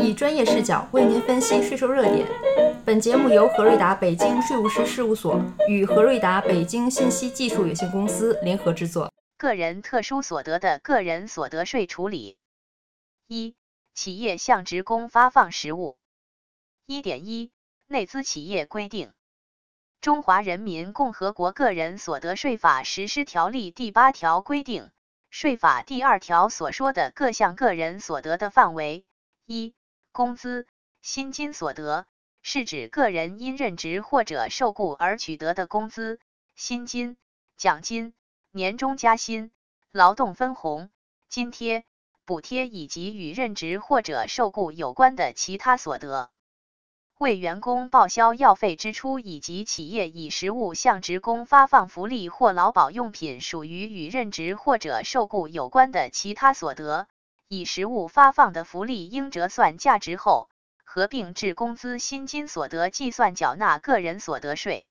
以专业视角为您分析税收热点。本节目由何瑞达北京税务师事务所与何瑞达北京信息技术有限公司联合制作。个人特殊所得的个人所得税处理。一、企业向职工发放实物。一点一内资企业规定，《中华人民共和国个人所得税法实施条例》第八条规定，税法第二条所说的各项个人所得的范围。一、工资、薪金所得，是指个人因任职或者受雇而取得的工资、薪金、奖金、年终加薪、劳动分红、津贴、补贴以及与任职或者受雇有关的其他所得。为员工报销药费支出以及企业以实物向职工发放福利或劳保用品，属于与任职或者受雇有关的其他所得。以实物发放的福利应折算价值后，合并至工资薪金所得计算缴纳个人所得税。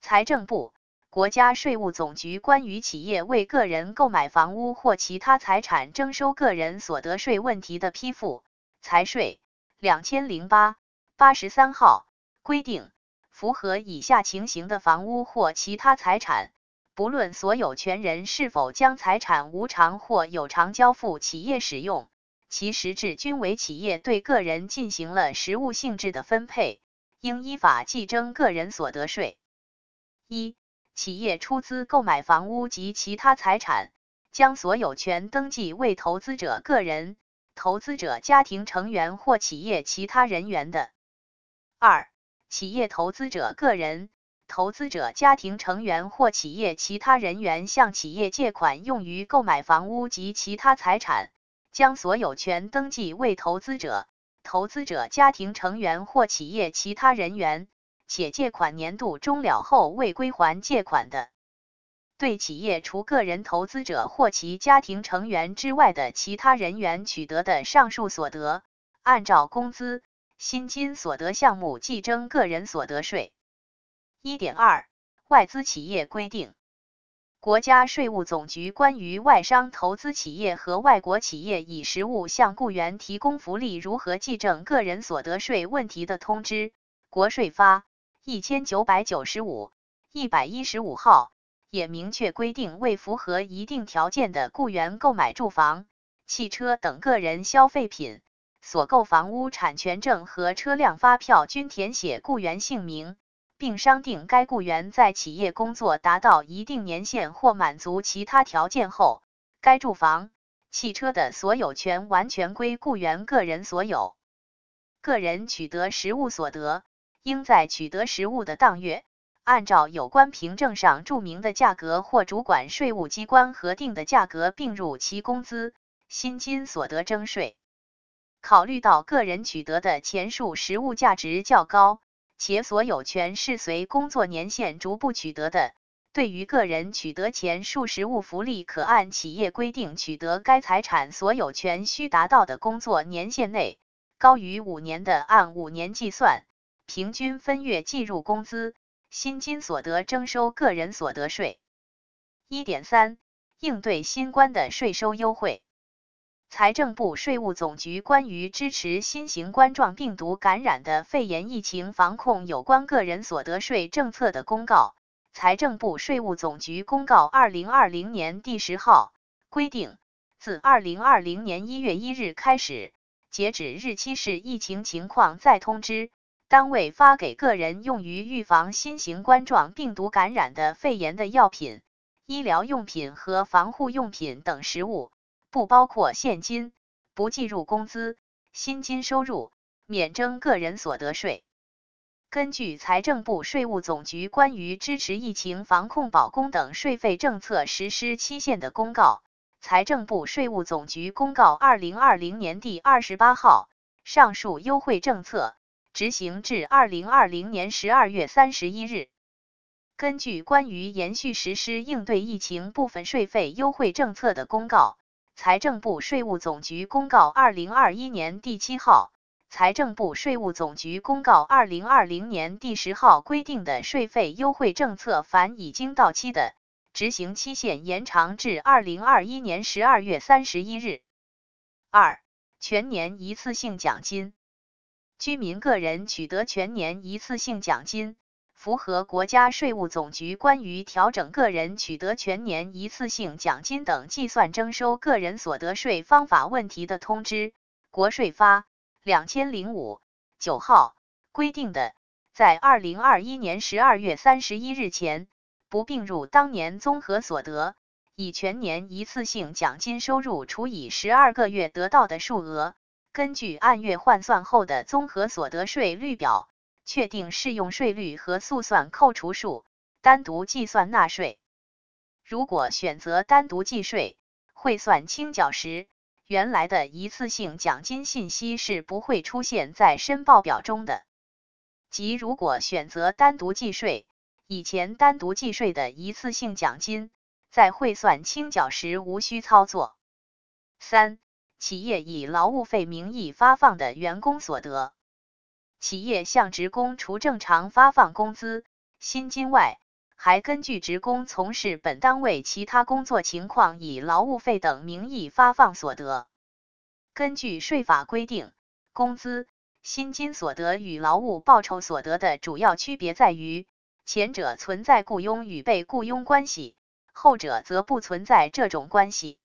财政部、国家税务总局关于企业为个人购买房屋或其他财产征收个人所得税问题的批复（财税两千零八八十三号）规定，符合以下情形的房屋或其他财产。不论所有权人是否将财产无偿或有偿交付企业使用，其实质均为企业对个人进行了实物性质的分配，应依法计征个人所得税。一、企业出资购买房屋及其他财产，将所有权登记为投资者个人、投资者家庭成员或企业其他人员的；二、企业投资者个人。投资者家庭成员或企业其他人员向企业借款用于购买房屋及其他财产，将所有权登记为投资者、投资者家庭成员或企业其他人员，且借款年度终了后未归还借款的，对企业除个人投资者或其家庭成员之外的其他人员取得的上述所得，按照工资、薪金所得项目计征个人所得税。一点二外资企业规定，国家税务总局关于外商投资企业和外国企业以实物向雇员提供福利如何计征个人所得税问题的通知（国税发一千九百九十五一百一十五号）也明确规定，为符合一定条件的雇员购买住房、汽车等个人消费品，所购房屋产权证和车辆发票均填写雇员姓名。并商定，该雇员在企业工作达到一定年限或满足其他条件后，该住房、汽车的所有权完全归雇员个人所有。个人取得实物所得，应在取得实物的当月，按照有关凭证上注明的价格或主管税务机关核定的价格并入其工资、薪金所得征税。考虑到个人取得的前述实物价值较高。且所有权是随工作年限逐步取得的。对于个人取得前述实物福利，可按企业规定取得该财产所有权需达到的工作年限内，高于五年的，按五年计算，平均分月计入工资、薪金所得征收个人所得税。一点三，应对新冠的税收优惠。财政部、税务总局关于支持新型冠状病毒感染的肺炎疫情防控有关个人所得税政策的公告（财政部、税务总局公告二零二零年第十号）规定，自二零二零年一月一日开始，截止日期是疫情情况再通知，单位发给个人用于预防新型冠状病毒感染的肺炎的药品、医疗用品和防护用品等实物。不包括现金，不计入工资、薪金收入，免征个人所得税。根据财政部、税务总局关于支持疫情防控保供等税费政策实施期限的公告（财政部、税务总局公告二零二零年第二十八号），上述优惠政策执行至二零二零年十二月三十一日。根据关于延续实施应对疫情部分税费优惠政策的公告。财政部、税务总局公告二零二一年第七号，财政部、税务总局公告二零二零年第十号规定的税费优惠政策，凡已经到期的，执行期限延长至二零二一年十二月三十一日。二、全年一次性奖金。居民个人取得全年一次性奖金，符合国家税务总局关于调整个人取得全年一次性奖金等计算征收个人所得税方法问题的通知（国税发两千零五九号）规定的，在二零二一年十二月三十一日前不并入当年综合所得。以全年一次性奖金收入除以十二个月得到的数额，根据按月换算后的综合所得税率表，确定适用税率和速算扣除数，单独计算纳税。如果选择单独计税，汇算清缴时，原来的一次性奖金信息是不会出现在申报表中的。即如果选择单独计税，以前单独计税的一次性奖金。在汇算清缴时无需操作。三、企业以劳务费名义发放的员工所得，企业向职工除正常发放工资、薪金外，还根据职工从事本单位其他工作情况，以劳务费等名义发放所得。根据税法规定，工资、薪金所得与劳务报酬所得的主要区别在于，前者存在雇佣与被雇佣关系。后者则不存在这种关系，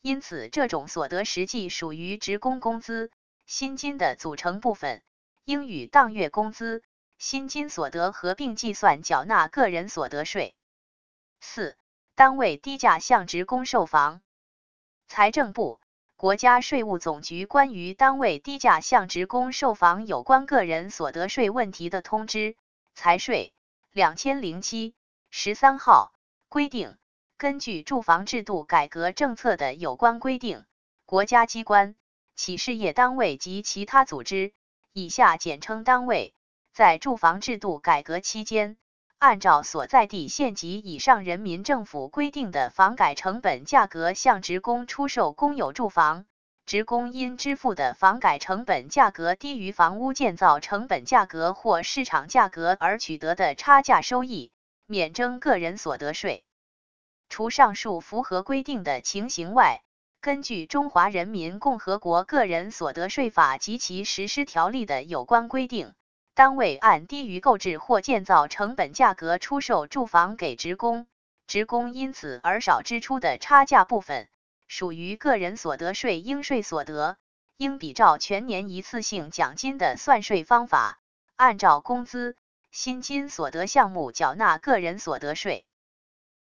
因此这种所得实际属于职工工资、薪金的组成部分，应与当月工资、薪金所得合并计算，缴纳个人所得税。四、单位低价向职工售房。财政部、国家税务总局关于单位低价向职工售房有关个人所得税问题的通知（财税两千零七十三号）。规定，根据住房制度改革政策的有关规定，国家机关、企事业单位及其他组织（以下简称单位）在住房制度改革期间，按照所在地县级以上人民政府规定的房改成本价格向职工出售公有住房，职工因支付的房改成本价格低于房屋建造成本价格或市场价格而取得的差价收益。免征个人所得税。除上述符合规定的情形外，根据《中华人民共和国个人所得税法》及其实施条例的有关规定，单位按低于购置或建造成本价格出售住房给职工，职工因此而少支出的差价部分，属于个人所得税应税所得，应比照全年一次性奖金的算税方法，按照工资。薪金所得项目缴纳个人所得税。